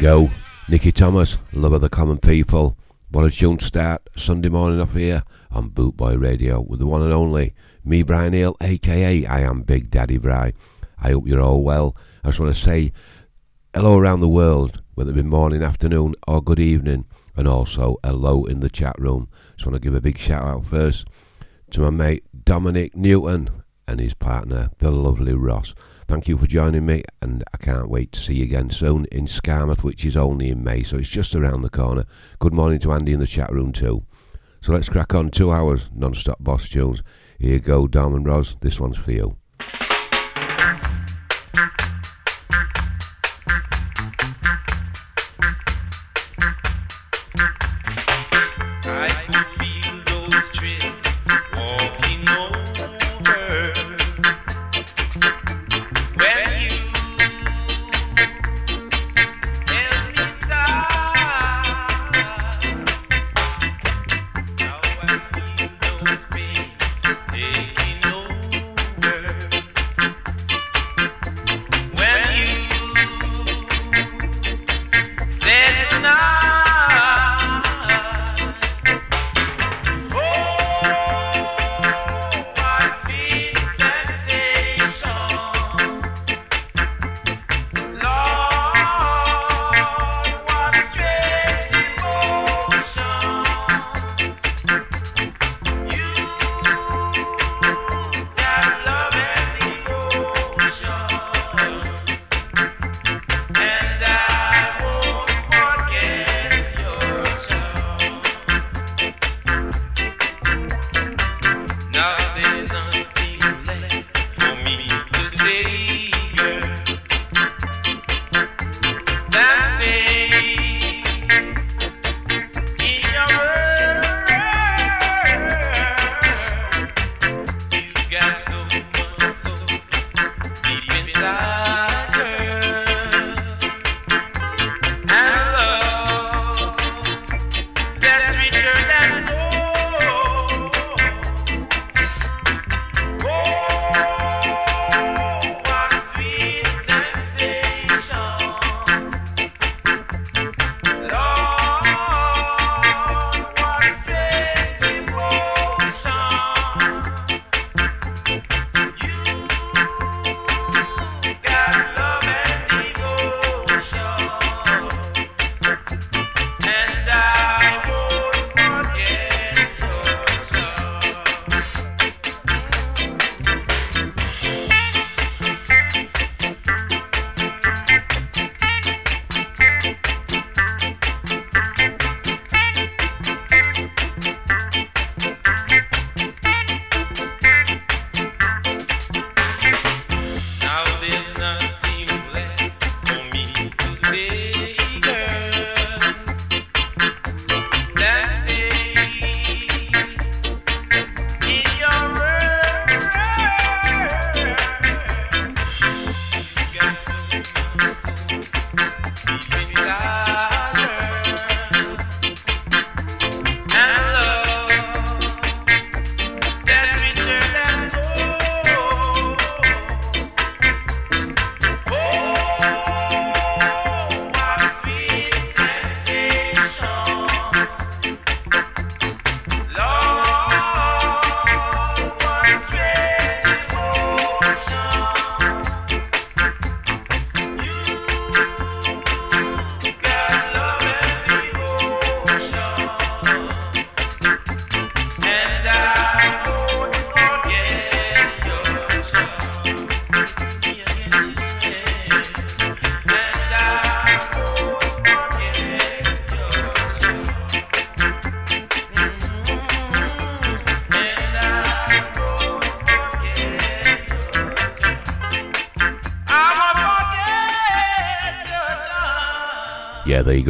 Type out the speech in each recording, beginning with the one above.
go. Nicky Thomas, Love of the Common People. What a tune start Sunday morning up here on Bootboy Radio with the one and only me, Brian Hill, aka I am Big Daddy Bry. I hope you're all well. I just want to say hello around the world, whether it be morning, afternoon, or good evening, and also hello in the chat room. Just want to give a big shout out first to my mate Dominic Newton and his partner, the lovely Ross. Thank you for joining me, and I can't wait to see you again soon in Skamouth, which is only in May, so it's just around the corner. Good morning to Andy in the chat room, too. So let's crack on two hours non stop boss tunes. Here you go, Dom and Roz. This one's for you.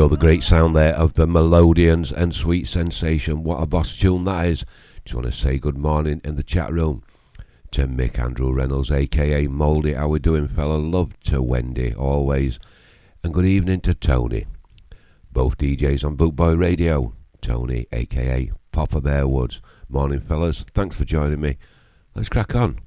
Go, the great sound there of the Melodians and Sweet Sensation. What a boss tune that is. Just want to say good morning in the chat room to Mick Andrew Reynolds, aka Mouldy. How we doing, fella? Love to Wendy, always. And good evening to Tony. Both DJs on Bootboy Radio. Tony, aka Papa Bear Woods. Morning, fellas. Thanks for joining me. Let's crack on.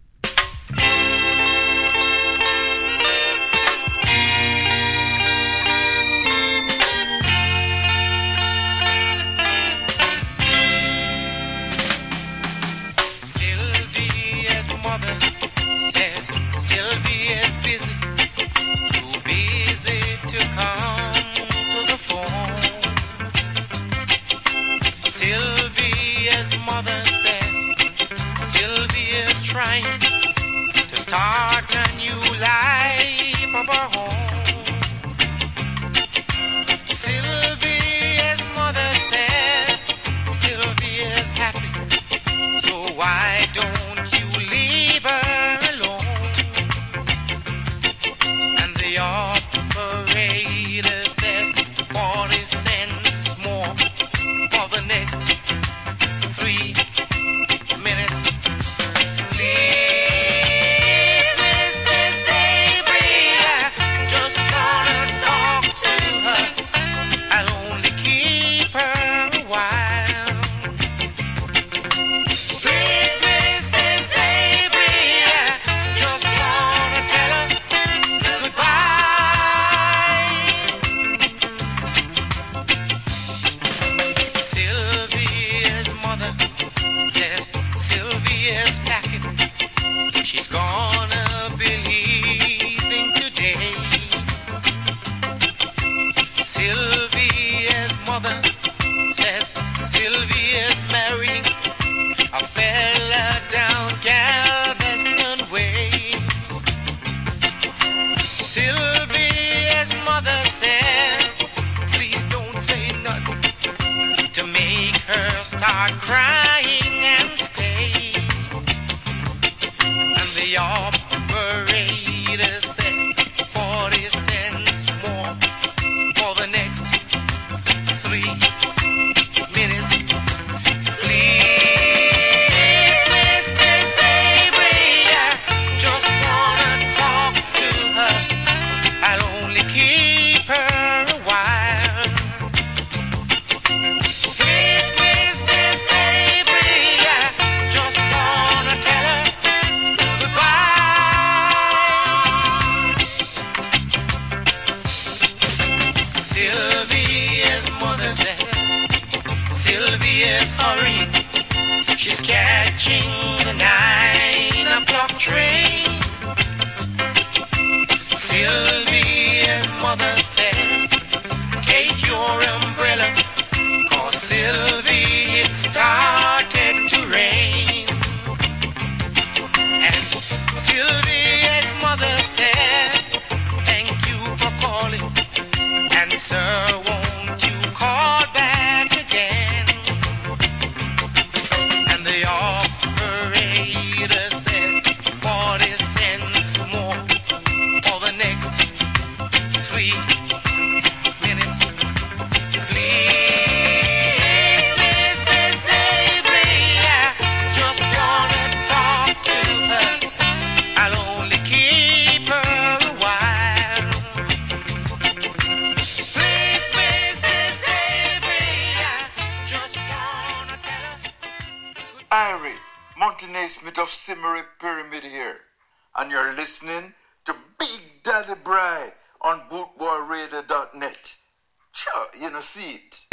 Maybe Sure, you know, see love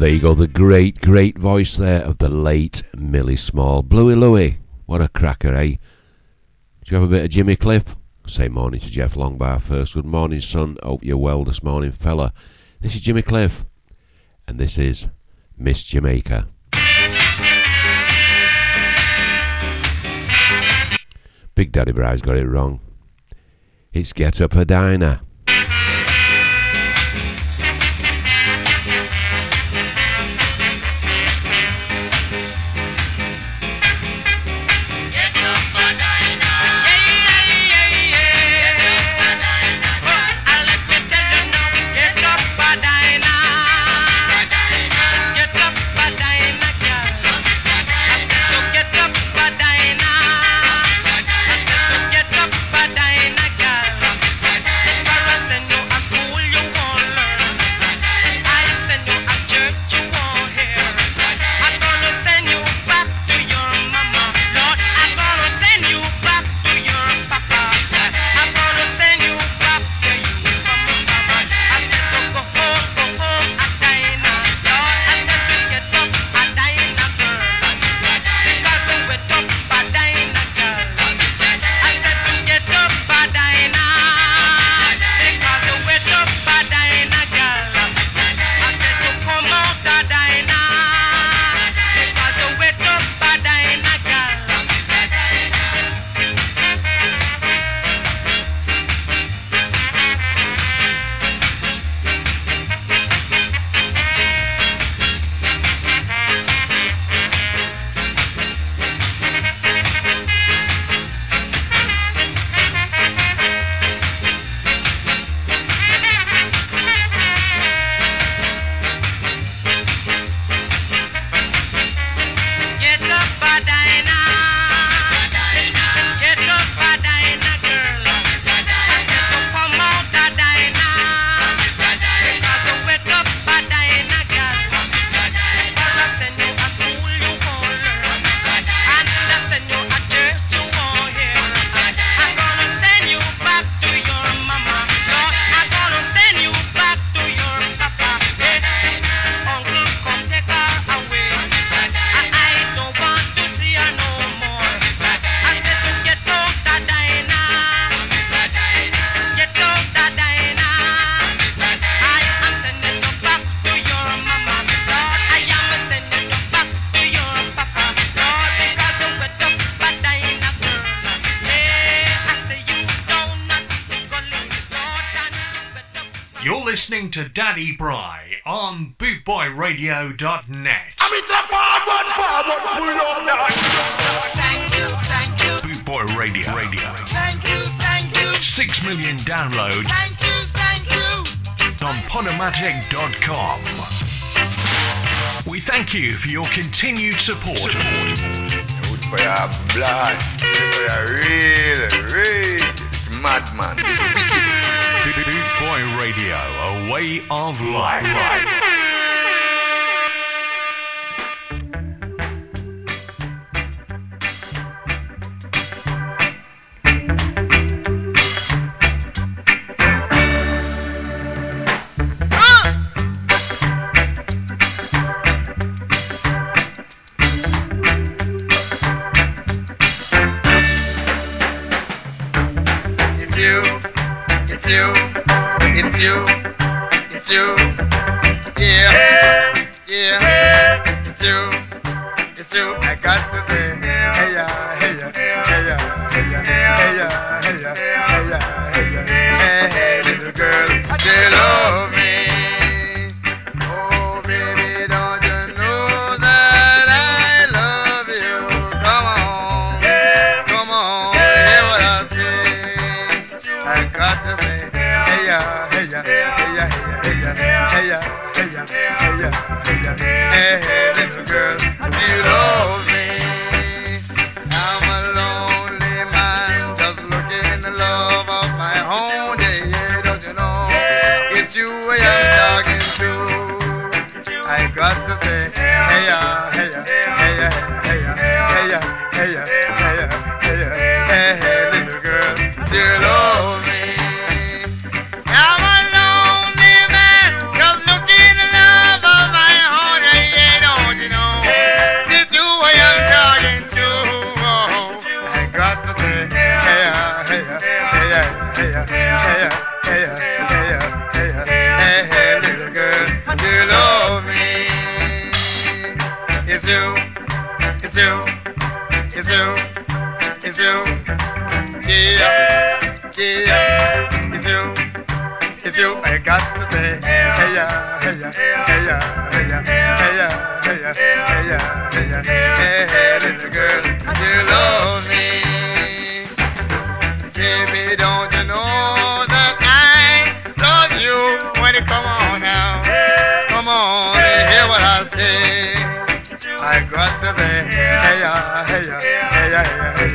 there you go. The great, great voice there of the late Millie Small. Bluey Louie. What a cracker, eh? Do you have a bit of Jimmy Cliff? Say morning to Jeff Longbar first. Good morning, son. Hope you're well this morning, fella. This is Jimmy Cliff, and this is Miss Jamaica. Big Daddy Bry's got it wrong. It's Get Up a Diner. To Daddy Bry on bootboyradio.net. Thank you, thank you. Bootboy Radio. Radio. Thank you, thank you. Six million downloads Thank you, thank you. on Podomatic.com. We thank you for your continued support. for your blast, for your real, real madman. Boy Radio, a way of life. Yeah, yeah, it's you, it's you. I got to say, hey yeah, hey yeah, hey yeah, hey yeah, hey yeah, hey yeah, hey yeah, hey yeah, hey, hey, little girl, you love me. Baby, don't you know that I love you when you come on now? Come on, hear what I say. I got to say, hey ya, hey ya, hey ya, hey ya,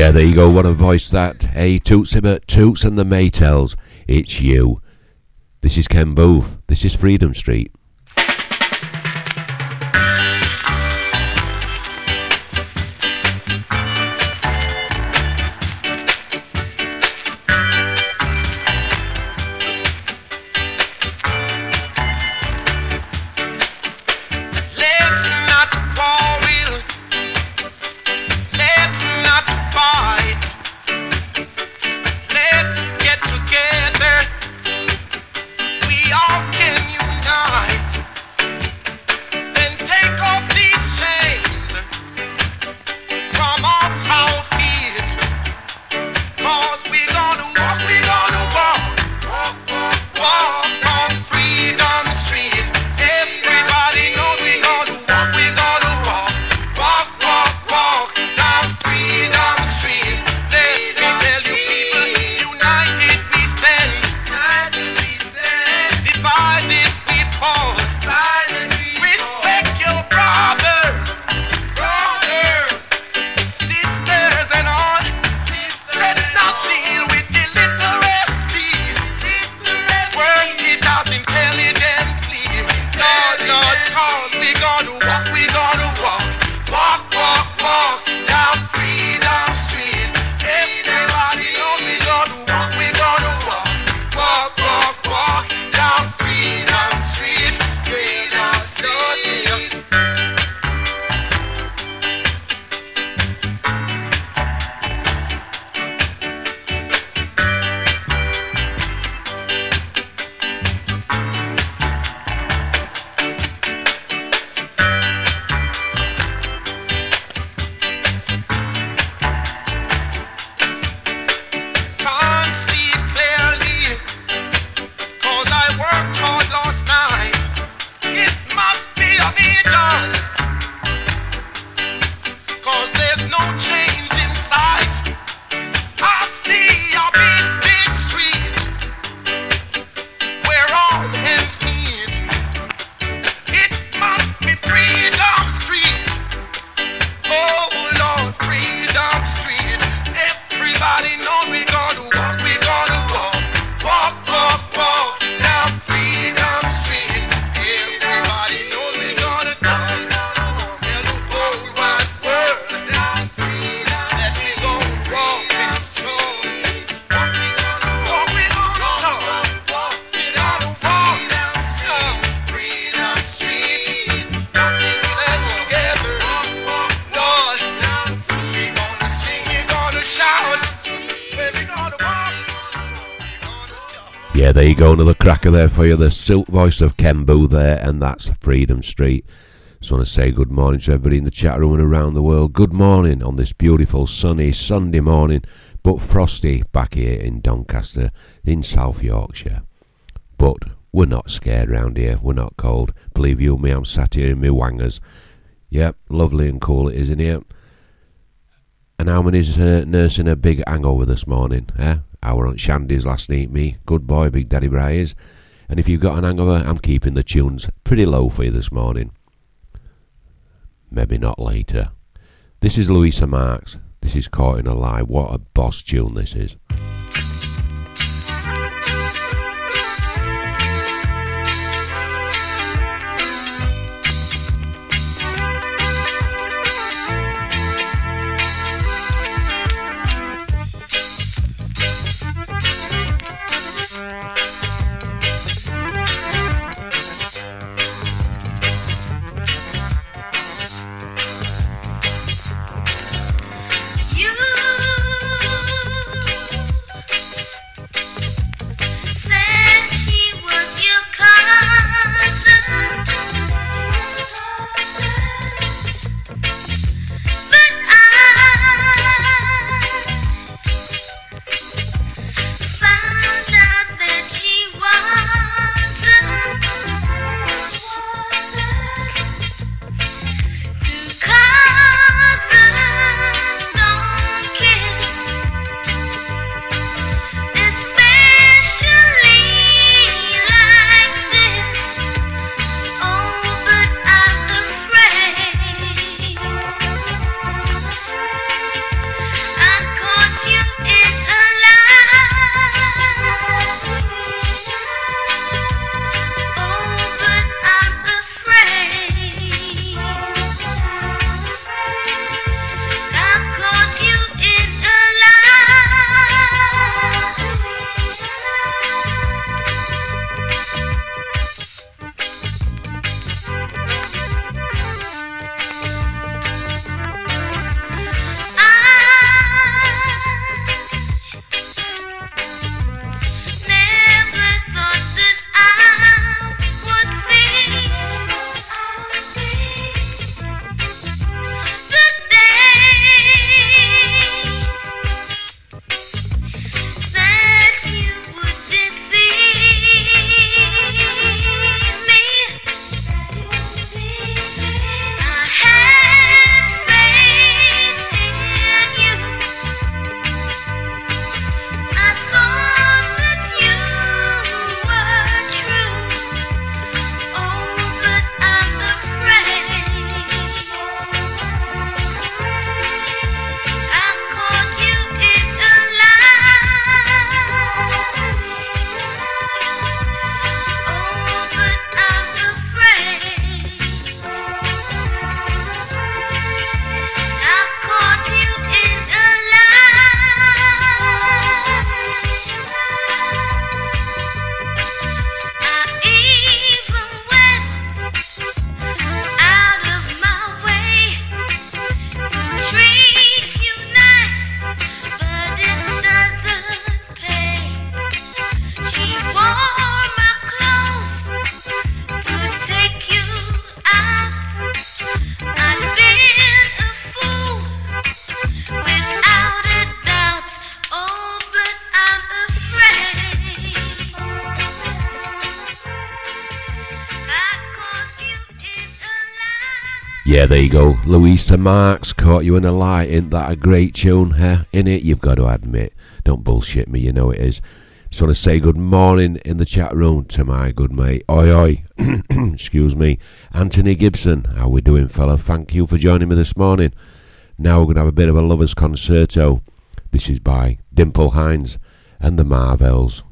Yeah, there you go. What a voice that. Hey, Toots Hibbert, Toots and the Maytals. It's you. This is Ken Boothe. This is Freedom Street. There for you. The silk voice of Kembo there, and that's Freedom Street. Just want to say good morning to everybody in the chat room and around the world. Good morning on this beautiful sunny Sunday morning, but frosty back here in Doncaster in South Yorkshire. But we're not scared round here. We're not cold. Believe you me, I'm sat here in my wangers. Yep, lovely and cool it is in here. And how many's uh, nursing a big hangover this morning? Eh? Our Aunt Shandy's last night, me. Good boy, Big Daddy Briars. And if you've got an hangover, I'm keeping the tunes pretty low for you this morning. Maybe not later. This is Louisa Marks. This is Caught in a Lie. What a boss tune this is. There you go. Louisa Marks caught you in a lie. Ain't that a great tune? Huh? In it, you've got to admit. Don't bullshit me, you know it is. Just want to say good morning in the chat room to my good mate, oi oi, excuse me, Anthony Gibson. How we doing, fella? Thank you for joining me this morning. Now we're going to have a bit of a lover's concerto. This is by Dimple Hines and the Marvels.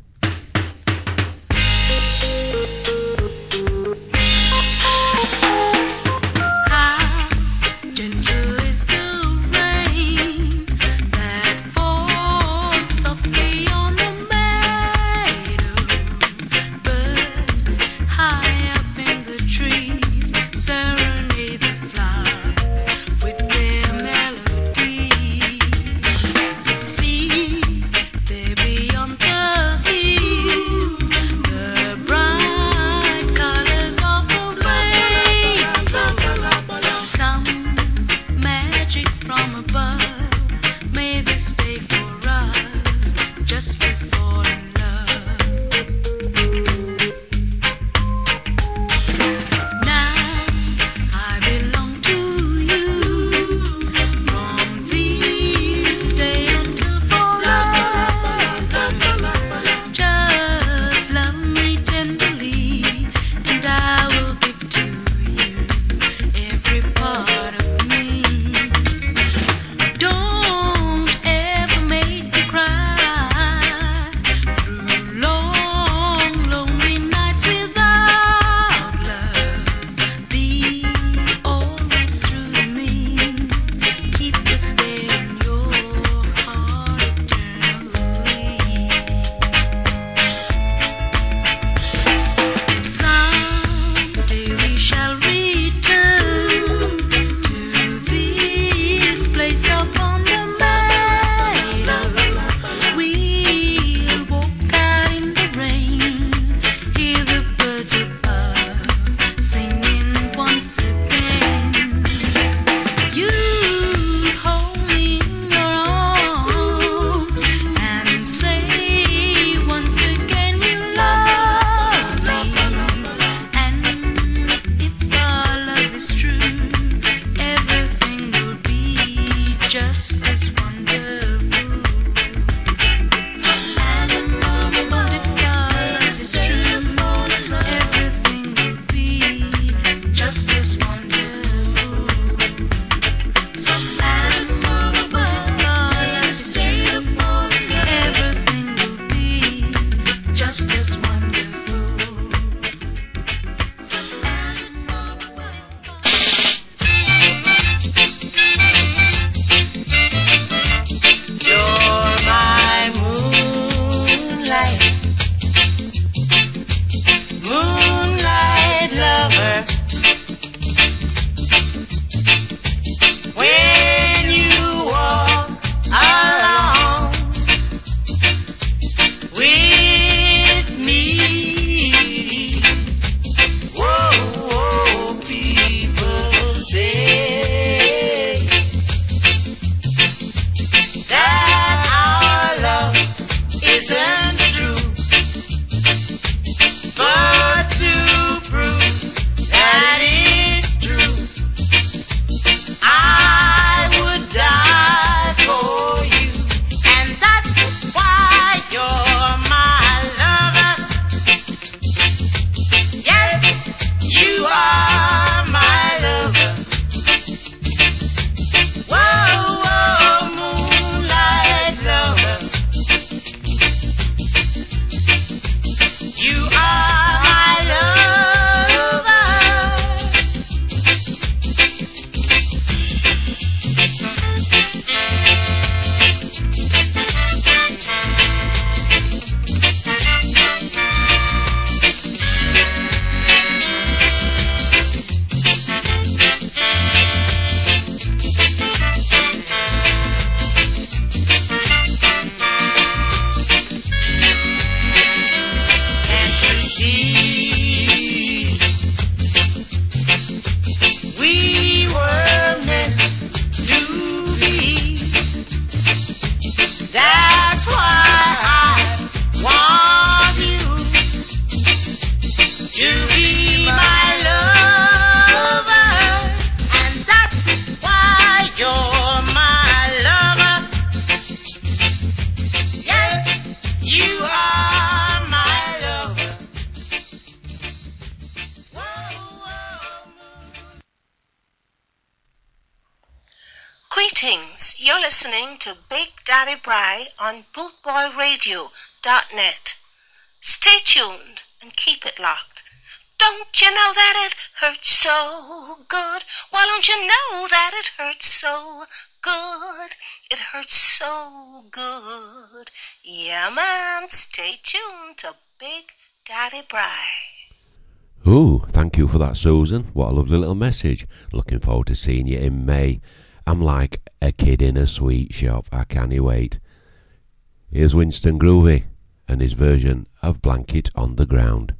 Stay tuned to Big Daddy Bry. Ooh, thank you for that, Susan. What a lovely little message. Looking forward to seeing you in May. I'm like a kid in a sweet shop. I can't wait. Here's Winston Groovy and his version of Blanket on the Ground.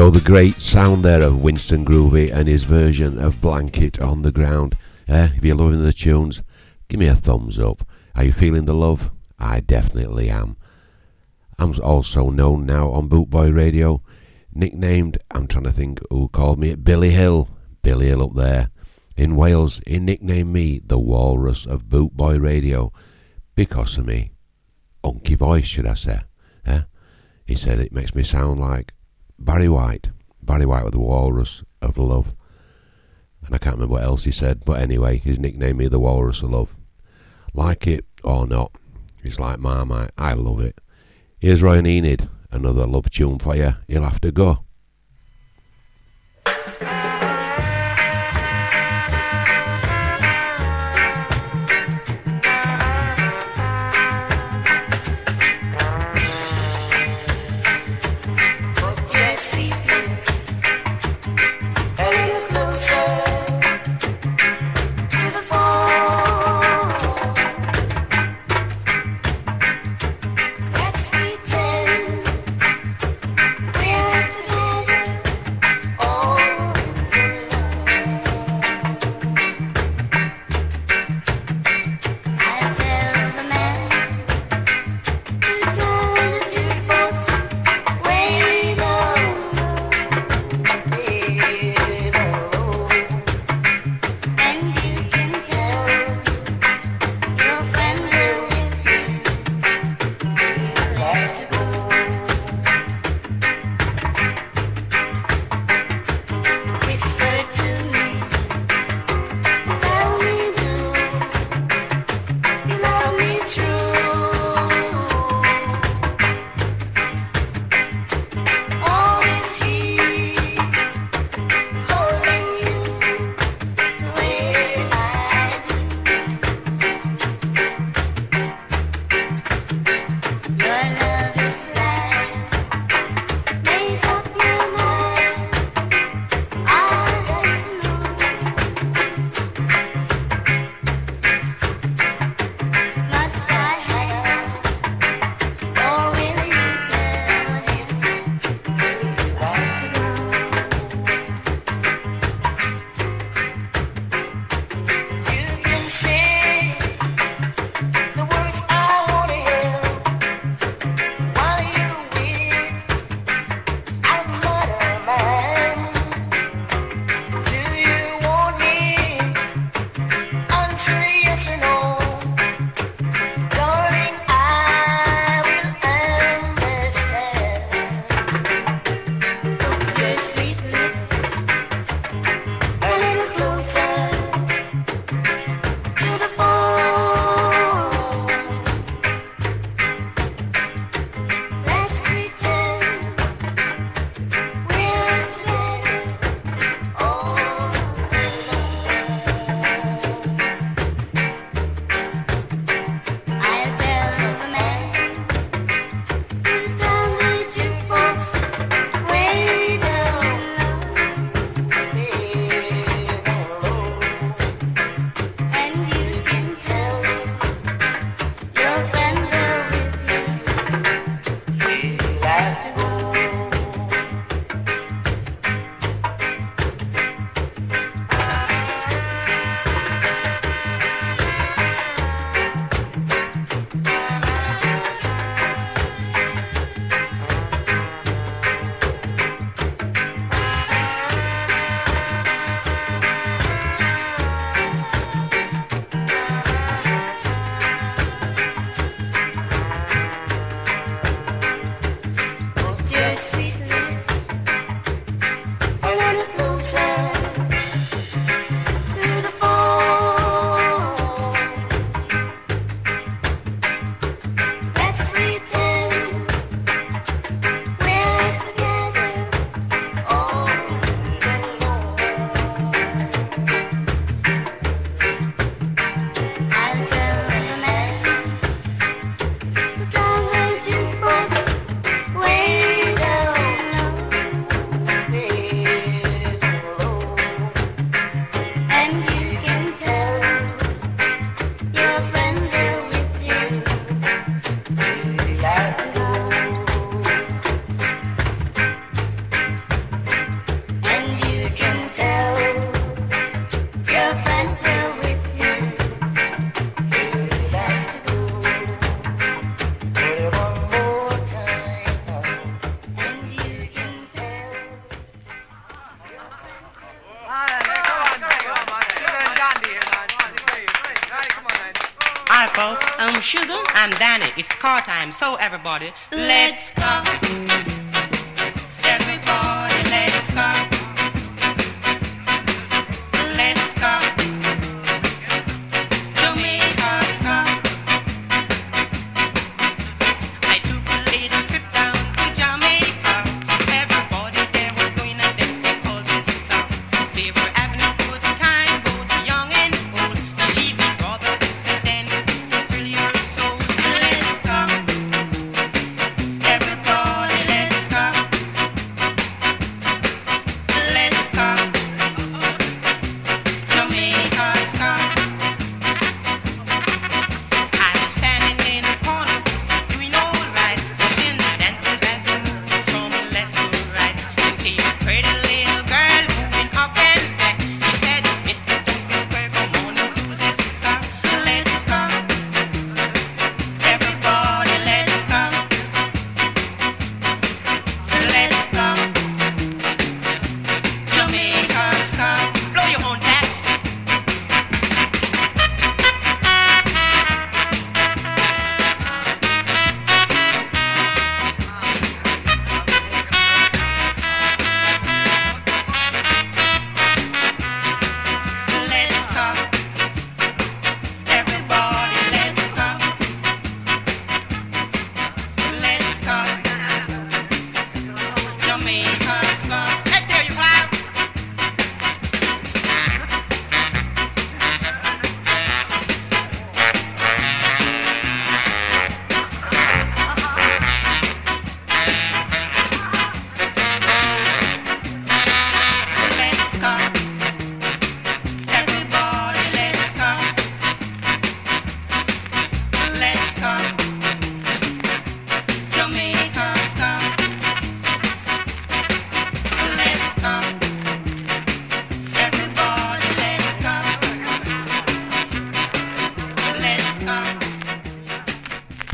Go, the great sound there of Winston Groovy and his version of Blanket on the Ground. Eh, if you're loving the tunes, give me a thumbs up. Are you feeling the love? I definitely am. I'm also known now on Bootboy Radio, nicknamed, I'm trying to think who called me, Billy Hill. Billy Hill up there. In Wales, he nicknamed me the Walrus of Bootboy Radio because of me. Unky voice, should I say. Eh? He said it makes me sound like Barry White. Barry White with the Walrus of Love. And I can't remember what else he said, but anyway, he's nicknamed me the Walrus of Love. Like it or not, it's like Marmite. I love it. Here's Roy and Enid, another love tune for you. You'll have to go. time. So everybody,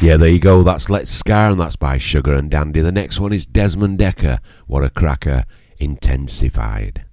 Yeah, there you go. That's Let's Ska, and that's by Sugar and Dandy. The next one is Desmond Dekker. What a cracker. Intensified.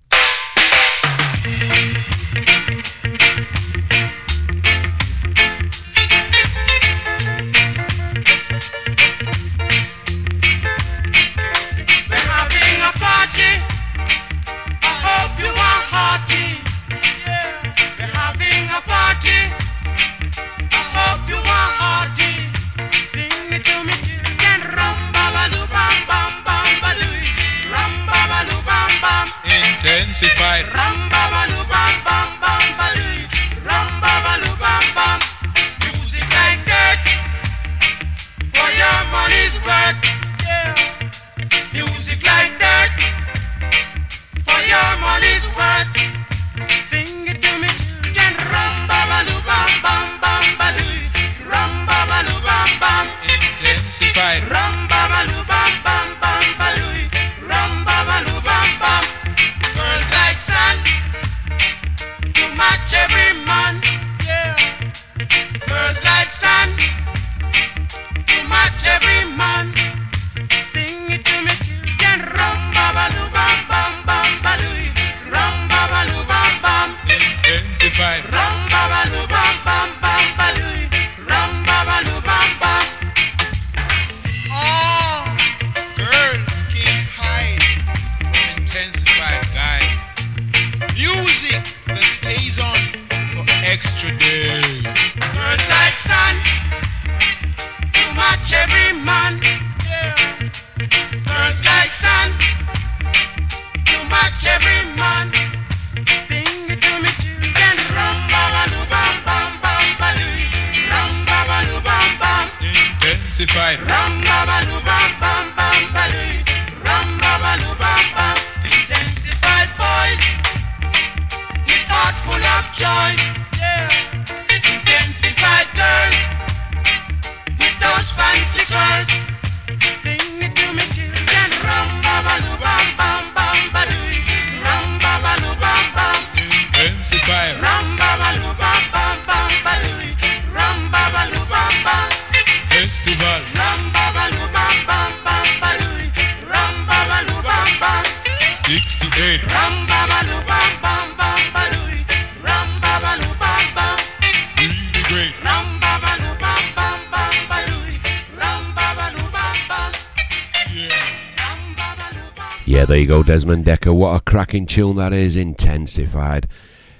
Cracking tune that is, intensified.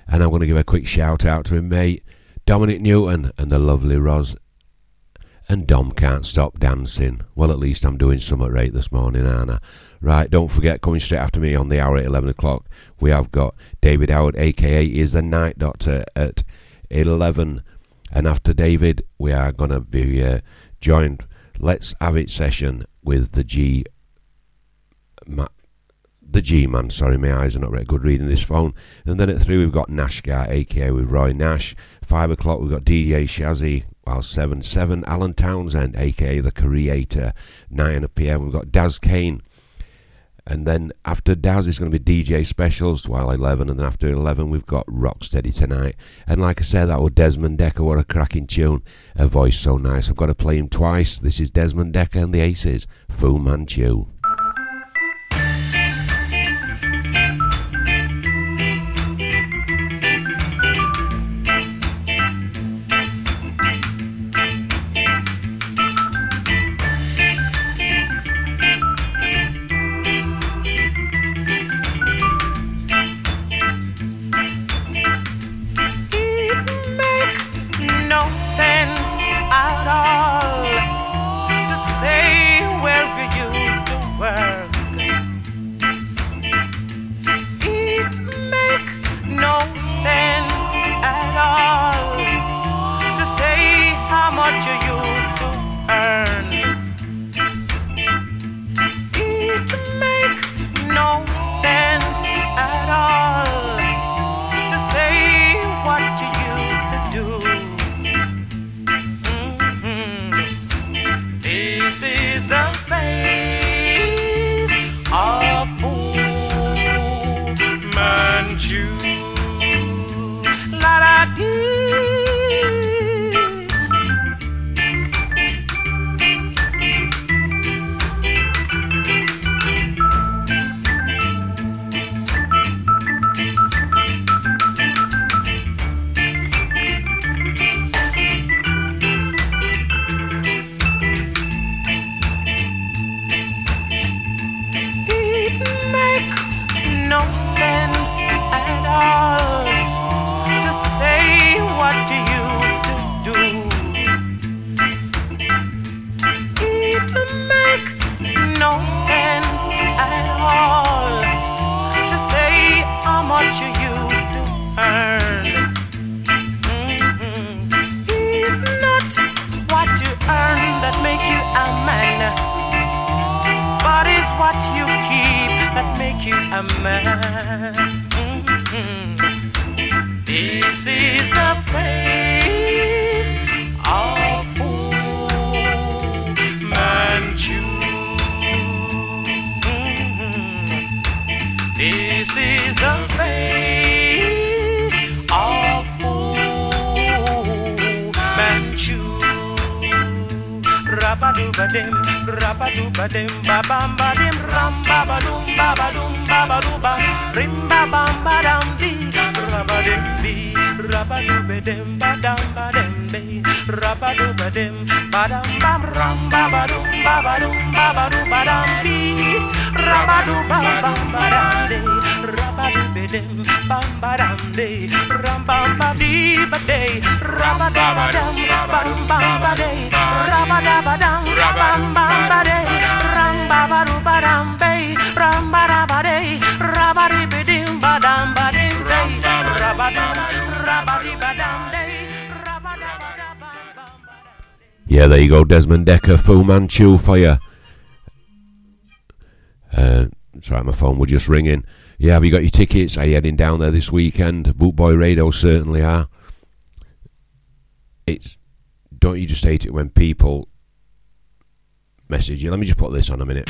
And I'm going to give a quick shout out to him, mate, Dominic Newton, and the lovely Roz. And Dom can't stop dancing. Well, at least I'm doing something right this morning, Anna. Right, don't forget, coming straight after me on the hour at 11 o'clock, we have got David Howard, aka is the Night Doctor, at 11. And after David, we are going to be uh, joined. Let's have it session with the G. the G man, sorry, my eyes are not very good reading this phone. And then at three, we've got Nash Guy, aka with Roy Nash. Five o'clock, we've got DJ Shazzy. While seven, seven, Alan Townsend, aka the Creator. Nine p.m., we've got Daz Kane. And then after Daz, it's going to be DJ specials while 11. And then after 11, we've got Rocksteady tonight. And like I said, that was Desmond Dekker. What a cracking tune. A voice so nice. I've got to play him twice. This is Desmond Dekker and the Aces. Fu Manchu. For you. Uh, sorry, my phone was just ringing. Yeah, have you got your tickets? Are you heading down there this weekend? Bootboy Radio certainly are. It's don't you just hate it when people message you? Let me just put this on a minute.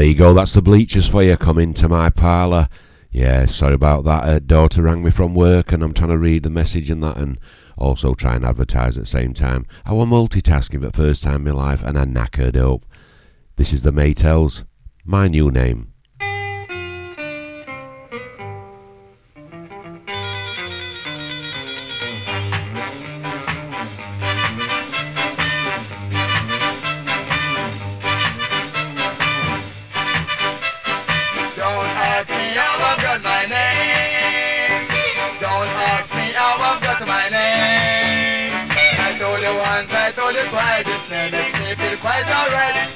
there you go, that's the Bleechers for you. Come into my parlour. Yeah, sorry about that. Her daughter rang me from work and I'm trying to read the message and that and also try and advertise at the same time. I was multitasking for the first time in my life and I knackered up. This is the Maytals, my new name.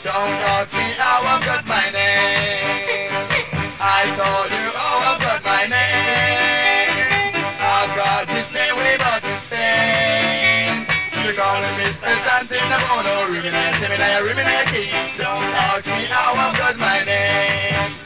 Don't know me how I've got my name. I told you how I've got my name. I've got this name without this name. You call me Mr. Something, I'm on a ruminant, seminar, ruminant king. Don't ask me how I've got my name.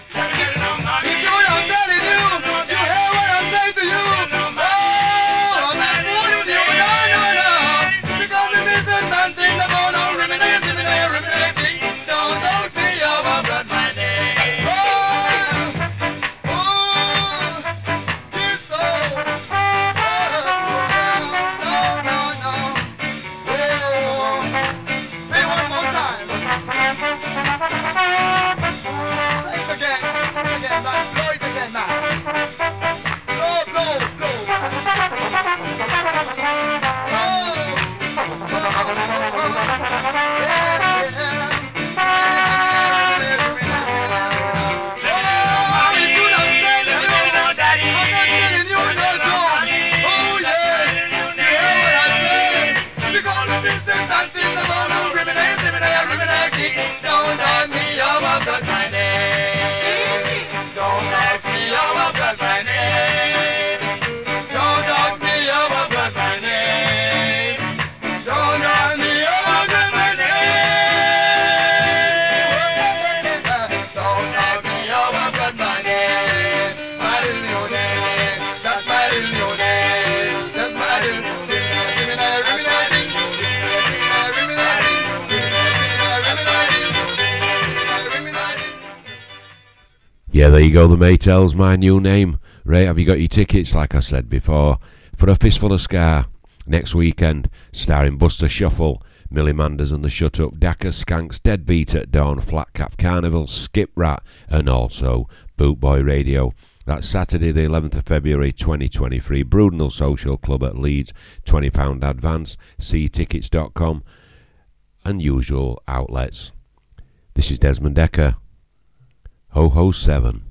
there you go, the Maytals, my new name. Ray, have you got your tickets, like I said before, for A Fistful of Ska next weekend, starring Buster Shuffle, Millie Manders and the Shut Up, Dakka Skanks, Deadbeat at Dawn, Flatcap Carnival, Skip Rat, and also Bootboy Radio. That's Saturday, the 11th of February 2023. Brudenell Social Club at Leeds, £20 advance, ctickets.com, and usual outlets. This is Desmond Dekker, Ho Ho 7.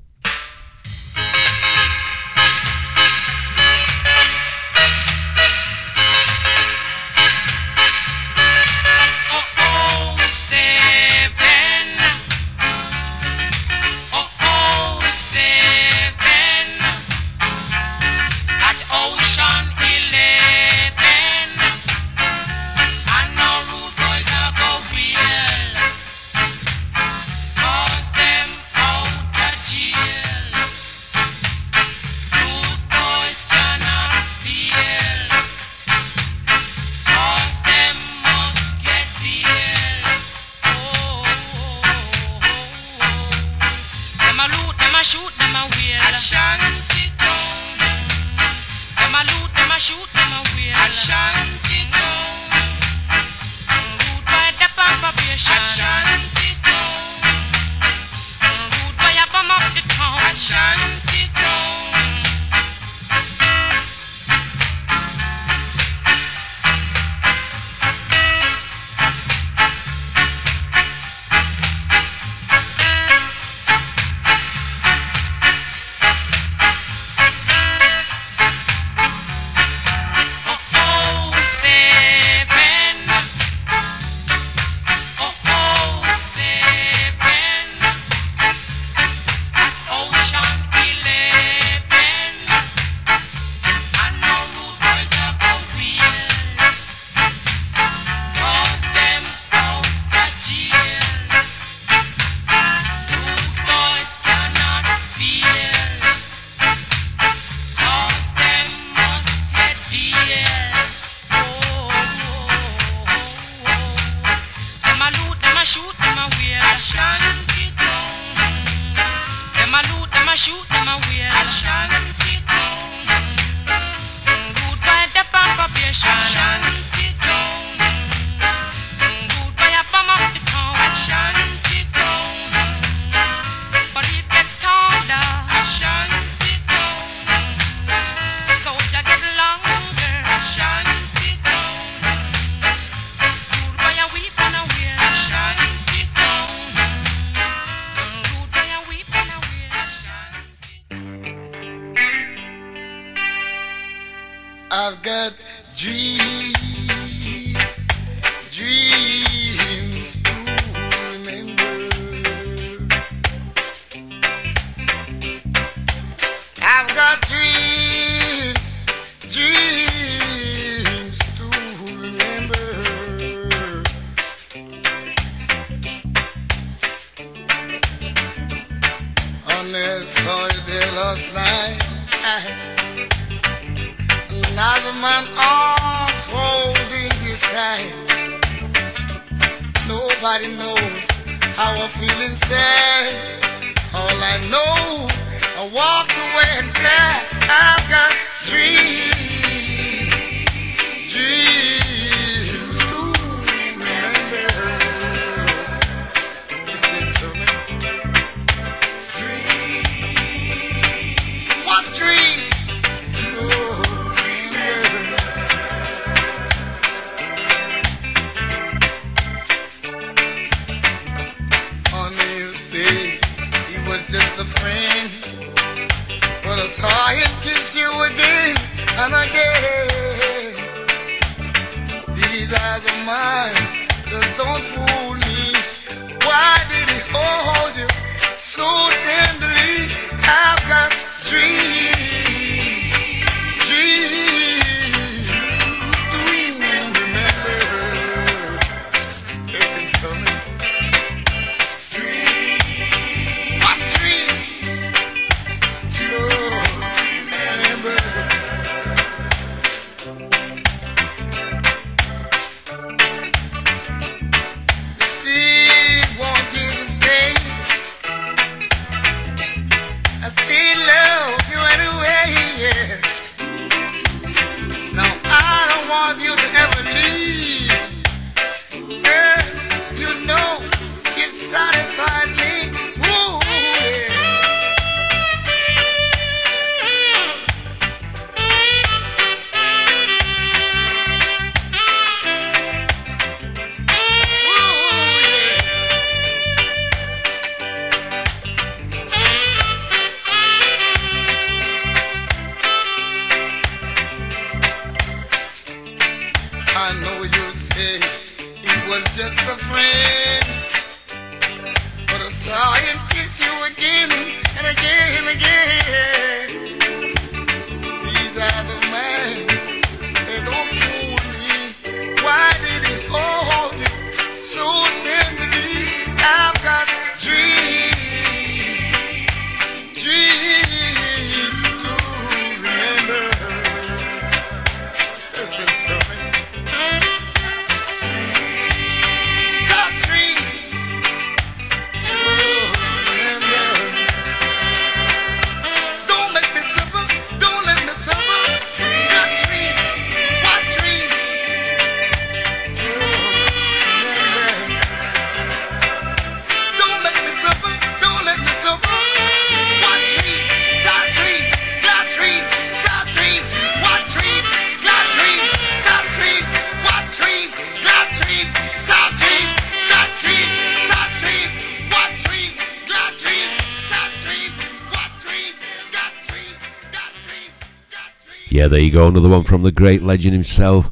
Yeah, there you go. Another one from the great legend himself,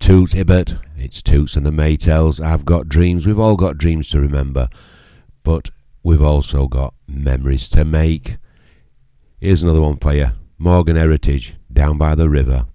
Toots Hibbert. It's Toots and the Maytals. I've got dreams. We've all got dreams to remember, but we've also got memories to make. Here's another one for you Morgan Heritage, Down by the River.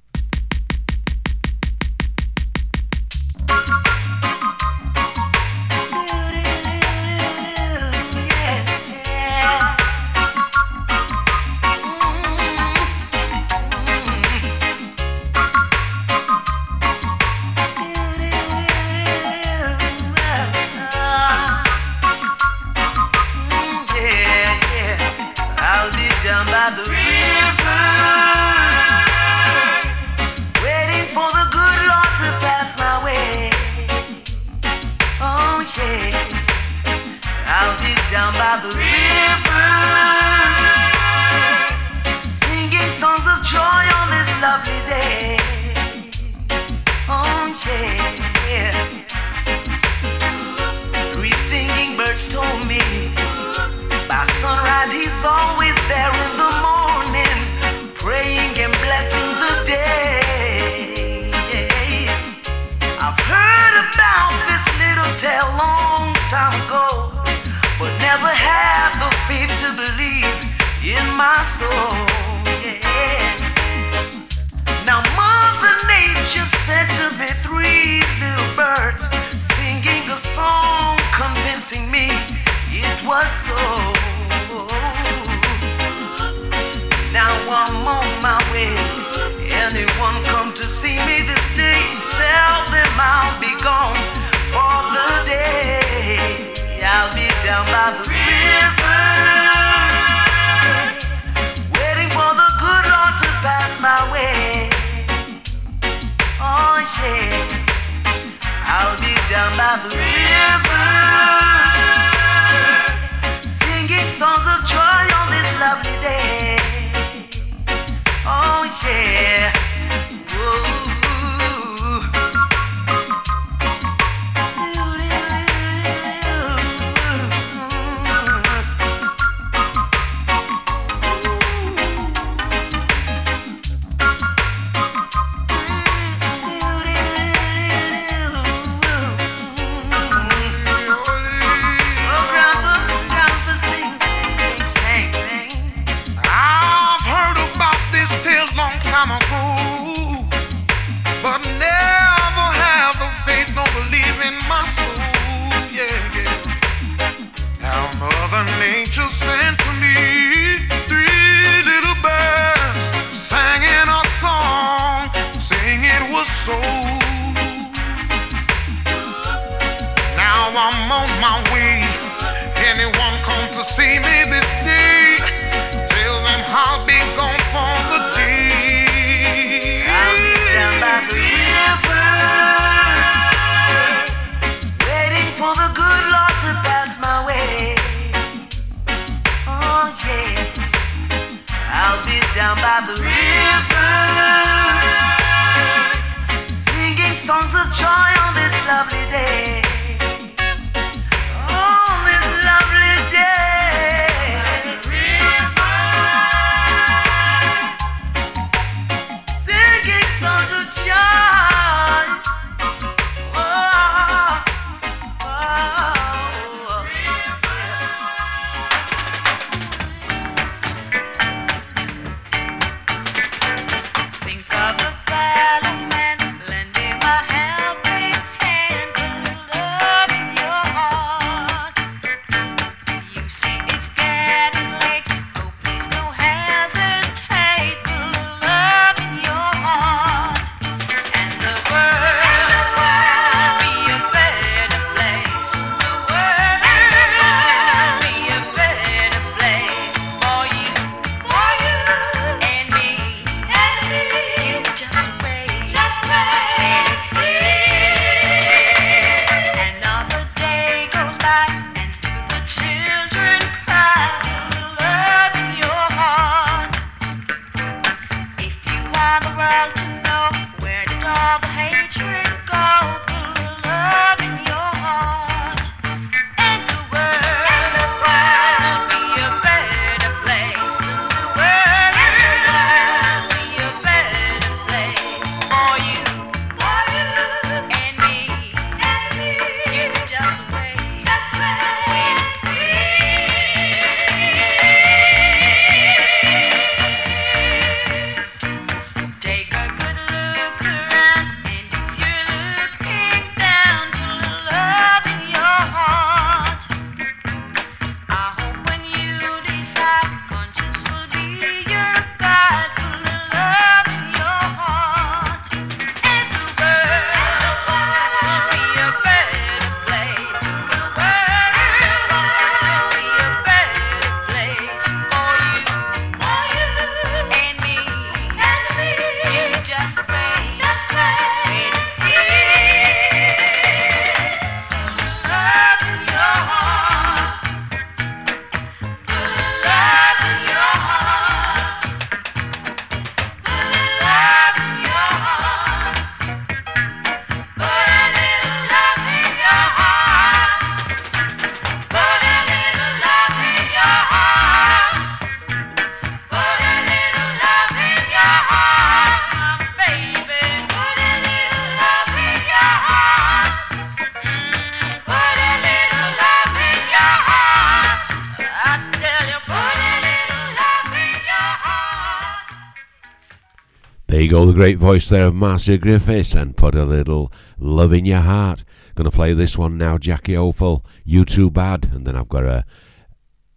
You go, the great voice there of Marcia Griffiths, and put a little love in your heart. Gonna play this one now, Jackie Opel. You too bad, and then I've got a.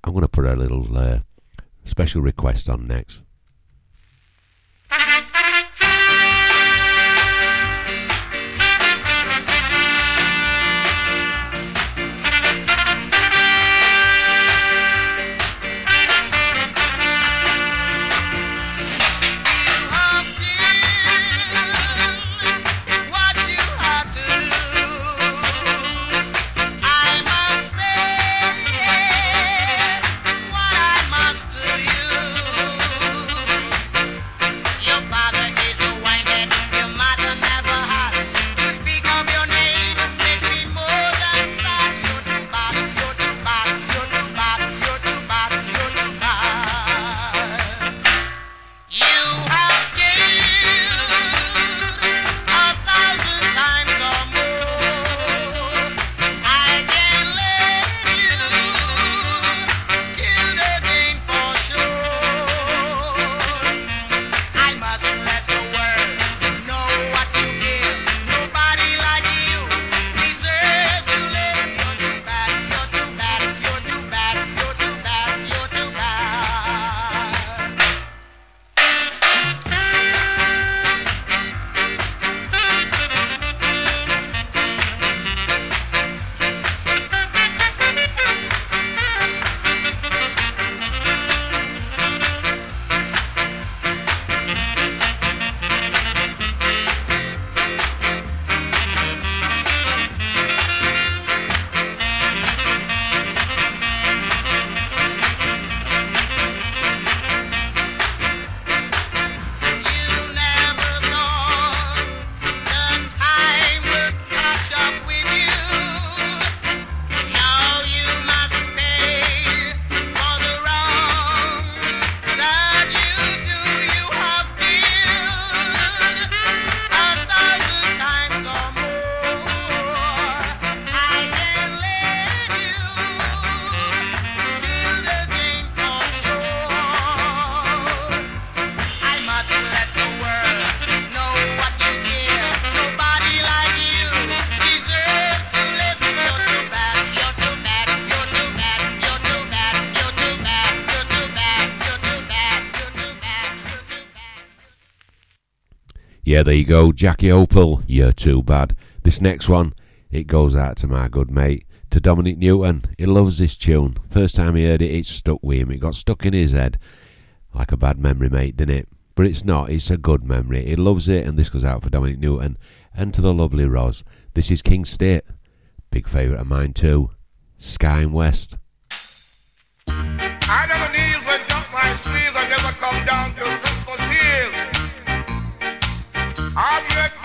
I'm gonna put a little uh, special request on next. Yeah, there you go, Jackie Opel. You're too bad. This next one, it goes out to my good mate, to Dominic Newton. He loves this tune. First time he heard it, it stuck with him. It got stuck in his head like a bad memory, mate, didn't it? But it's not. It's a good memory. He loves it, and this goes out for Dominic Newton and to the lovely Roz. This is King State. Big favourite of mine too. Sky and West. I never up my sleeves. I never come down Eve. I get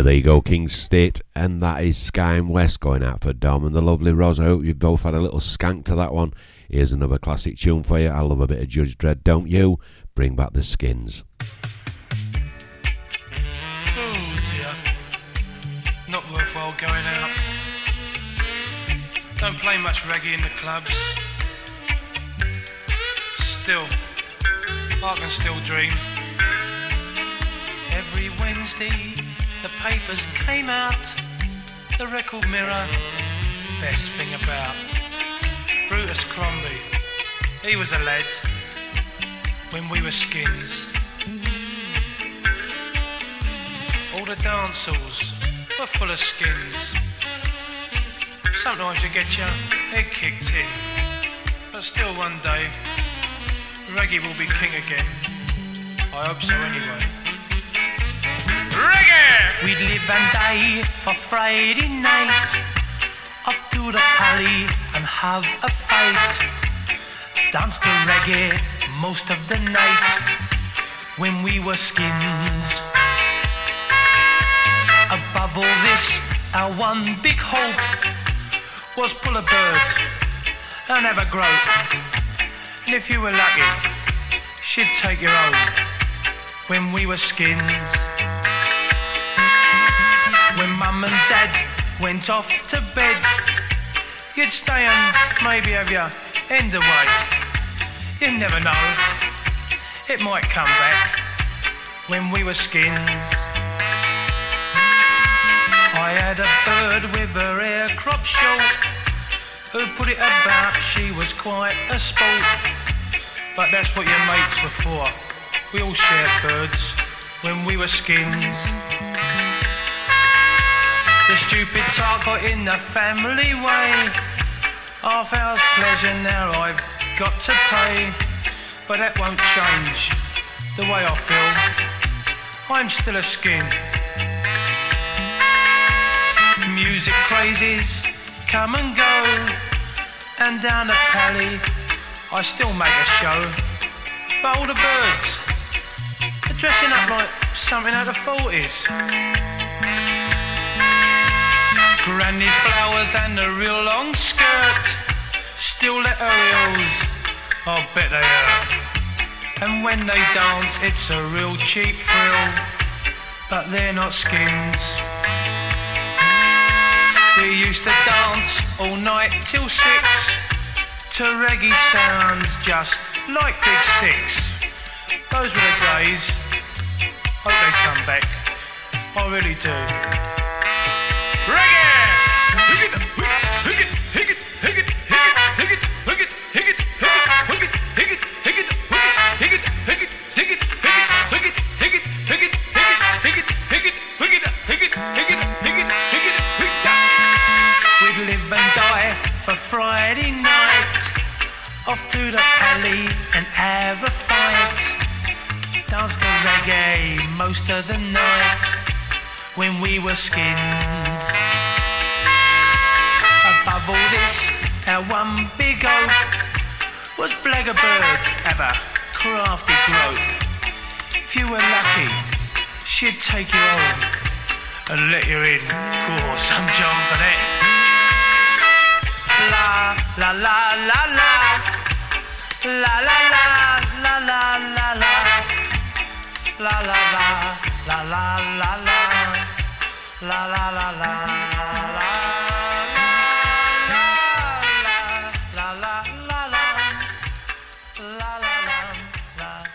Yeah, there you go, King's State, and that is Sky and West going out for Dom and the lovely Ros. I hope you've both had a little skank to that one. Here's another classic tune for you. I love a bit of Judge Dread, don't you? Bring back the skins. Oh dear. Not worthwhile going out. Don't play much reggae in the clubs. Still, I can still dream. Every Wednesday, the papers came out. The record mirror, best thing about. Brutus Crombie, he was a lad when we were skins. All the dance halls were full of skins. Sometimes you get your head kicked in, but still one day reggae will be king again. I hope so anyway. Reggae! We'd live and die for Friday night, off to the alley and have a fight. Dance to reggae most of the night when we were skins. Above all this, our one big hope was pull a bird and have a grope. And if you were lucky, she'd take your own when we were skins. Mum and dad went off to bed, you'd stay and maybe have your end away. You never know, it might come back when we were skins. I had a bird with her hair crop short who put it about, she was quite a sport. But that's what your mates were for. We all shared birds when we were skins. The stupid talk got in the family way. Half hour's pleasure now I've got to pay. But that won't change the way I feel. I'm still a skin. Music crazes come and go. And down the pally, I still make a show. But all the birds are dressing up like something out of the 40s. Granny's blouse and a real long skirt. Still let her heels, I bet they hurt. And when they dance, it's a real cheap thrill. But they're not skins. We used to dance all night till six to reggae sounds just like Big Six. Those were the days. Hope they come back. I really do. Off to the alley and have a fight. Dance to reggae most of the night when we were skins. Above all this, our one big hope was flag a bird have crafty grope. If you were lucky, she'd take you home and let you in. Cool, some chance on it. La la la la la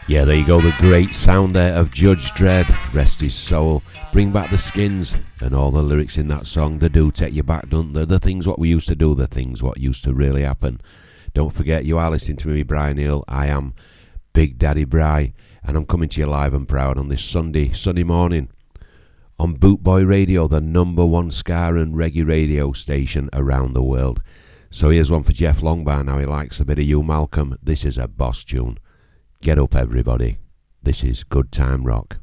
Yeah, there you go, the great sound there of Judge Dread, rest his soul. Bring back the skins and all the lyrics in that song. They do take you back, don't they? The things what we used to do, the things what used to really happen. Don't forget, you are listening to me, Brian Hill. I am Big Daddy Bry, and I'm coming to you live and proud on this Sunday, Sunday morning on Bootboy Radio, the number one ska and reggae radio station around the world. So here's one for Jeff Longbar. Now he likes a bit of you, Malcolm. This is a boss tune. Get up, everybody. This is Good Time Rock.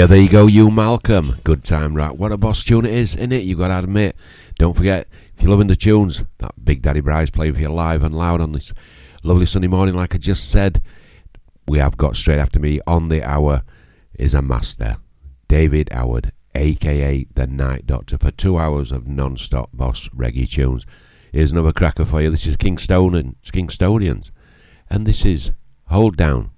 Yeah, there you go, you Malcolm. Good time, right? What a boss tune it is, isn't it? You've got to admit. Don't forget, if you're loving the tunes, that Big Daddy Bry's playing for you live and loud on this lovely Sunday morning, like I just said, we have got straight after me on the hour is a master, David Howard, aka The Night Doctor, for two hours of non stop boss reggae tunes. Here's another cracker for you. This is Kingstonian. It's Kingstonians, and this is Hold Down.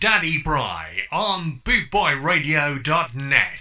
Daddy Bry on bootboyradio.net.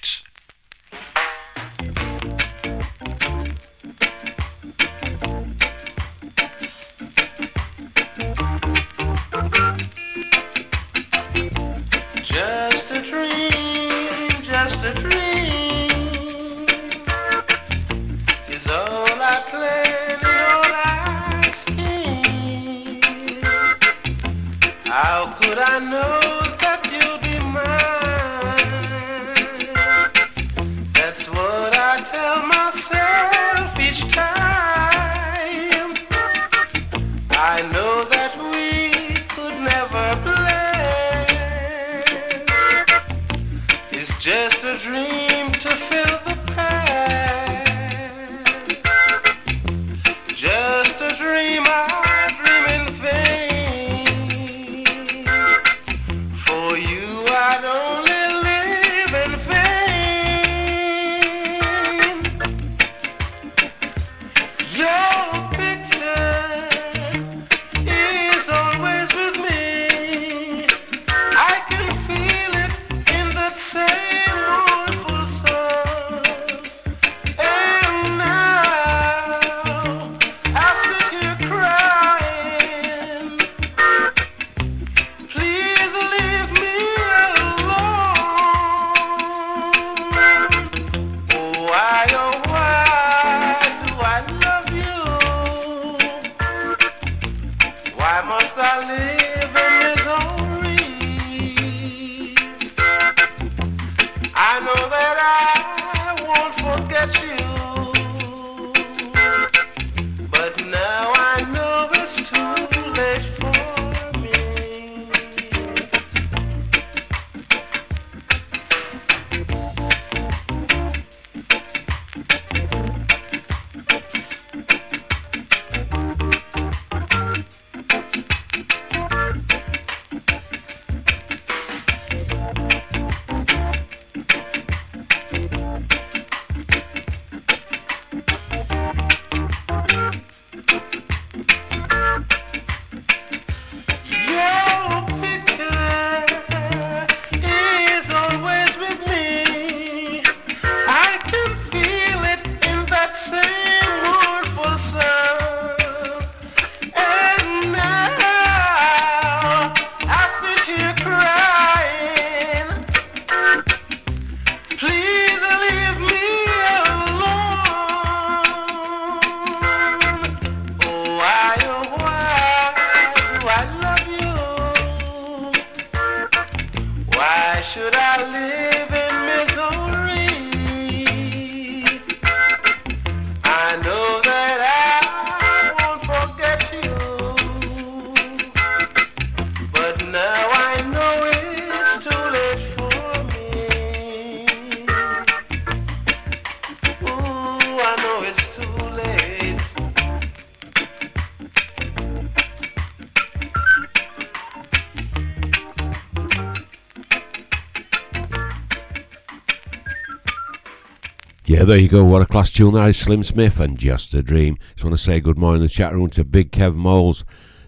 there you go. What a class tune that is, Slim Smith and Just a Dream. Just want to say good morning in the chat room to Big Kev Moles,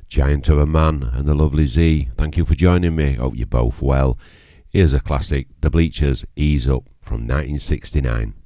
Giant of a Man, and the lovely Z. Thank you for joining me. Hope you're both well. Here's a classic The Bleechers Ease Up from 1969.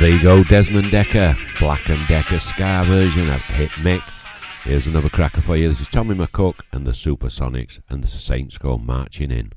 there you go, Desmond Dekker, Black and Decker Ska version of Hit Mick. Here's another cracker for you. This is Tommy McCook and the Supersonics, and the Saints go marching in.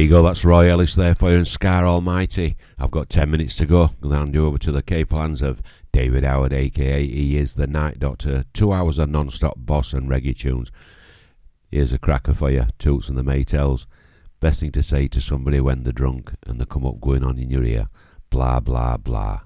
There you go. That's Roy Ellis there for you and Ska Almighty. I've got 10 minutes to go. I'll hand you over to the Cape Lands of David Howard, aka he is the Night Doctor. Two hours of non stop boss and reggae tunes. Here's a cracker for you, Toots and the Maytals. Best thing to say to somebody when they're drunk and they come up going on in your ear blah, blah, blah.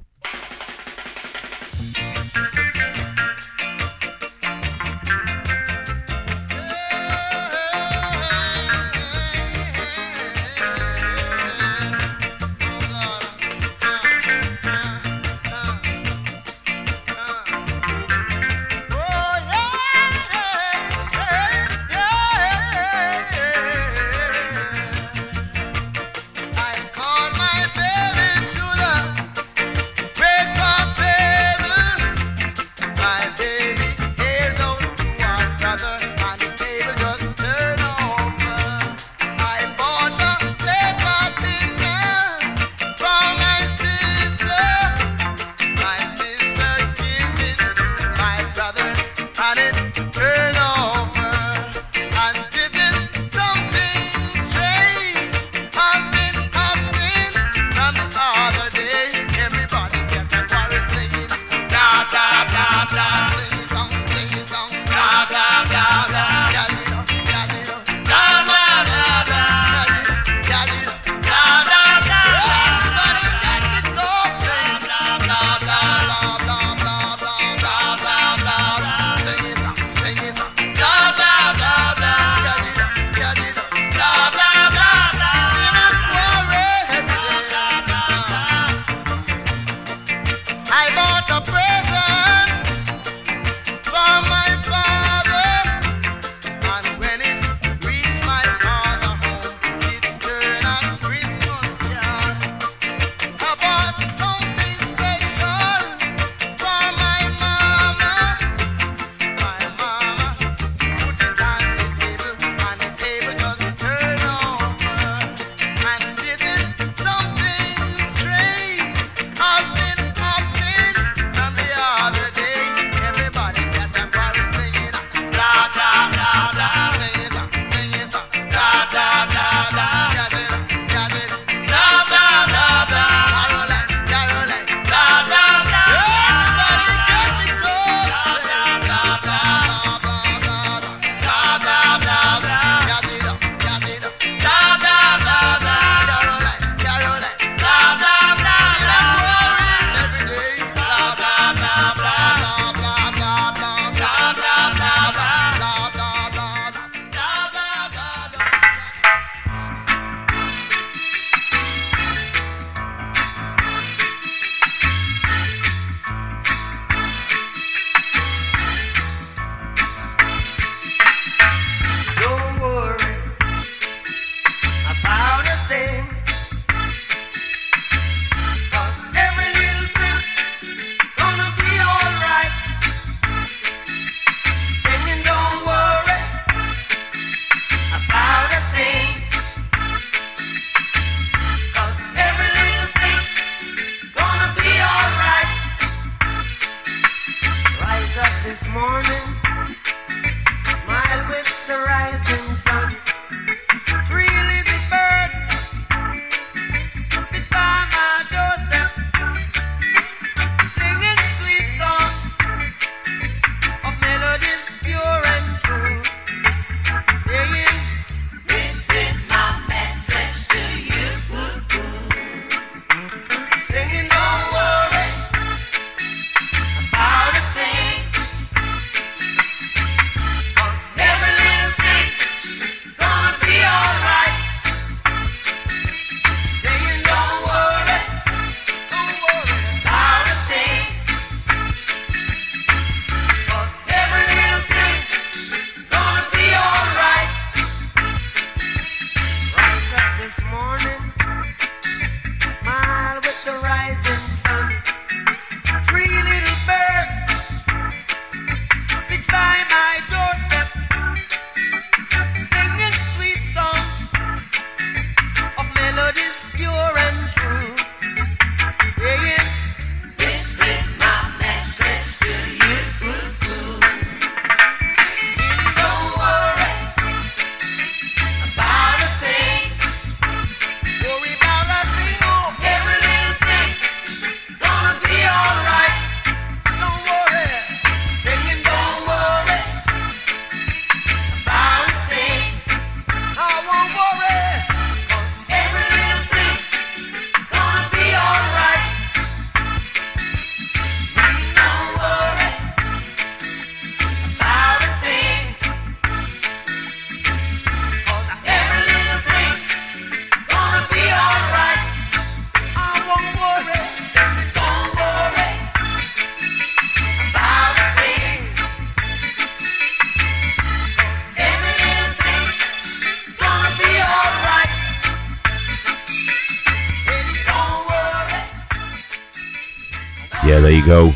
go.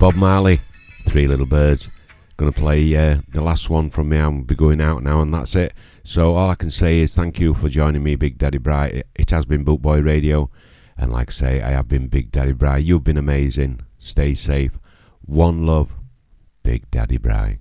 Bob Marley, Three Little Birds. Going to play uh, the last one from me. I'm be going out now, and that's it. So all I can say is thank you for joining me, Big Daddy Bright. It has been Bootboy Radio, and like I say, I have been Big Daddy Bright. You've been amazing. Stay safe. One love, Big Daddy Bright.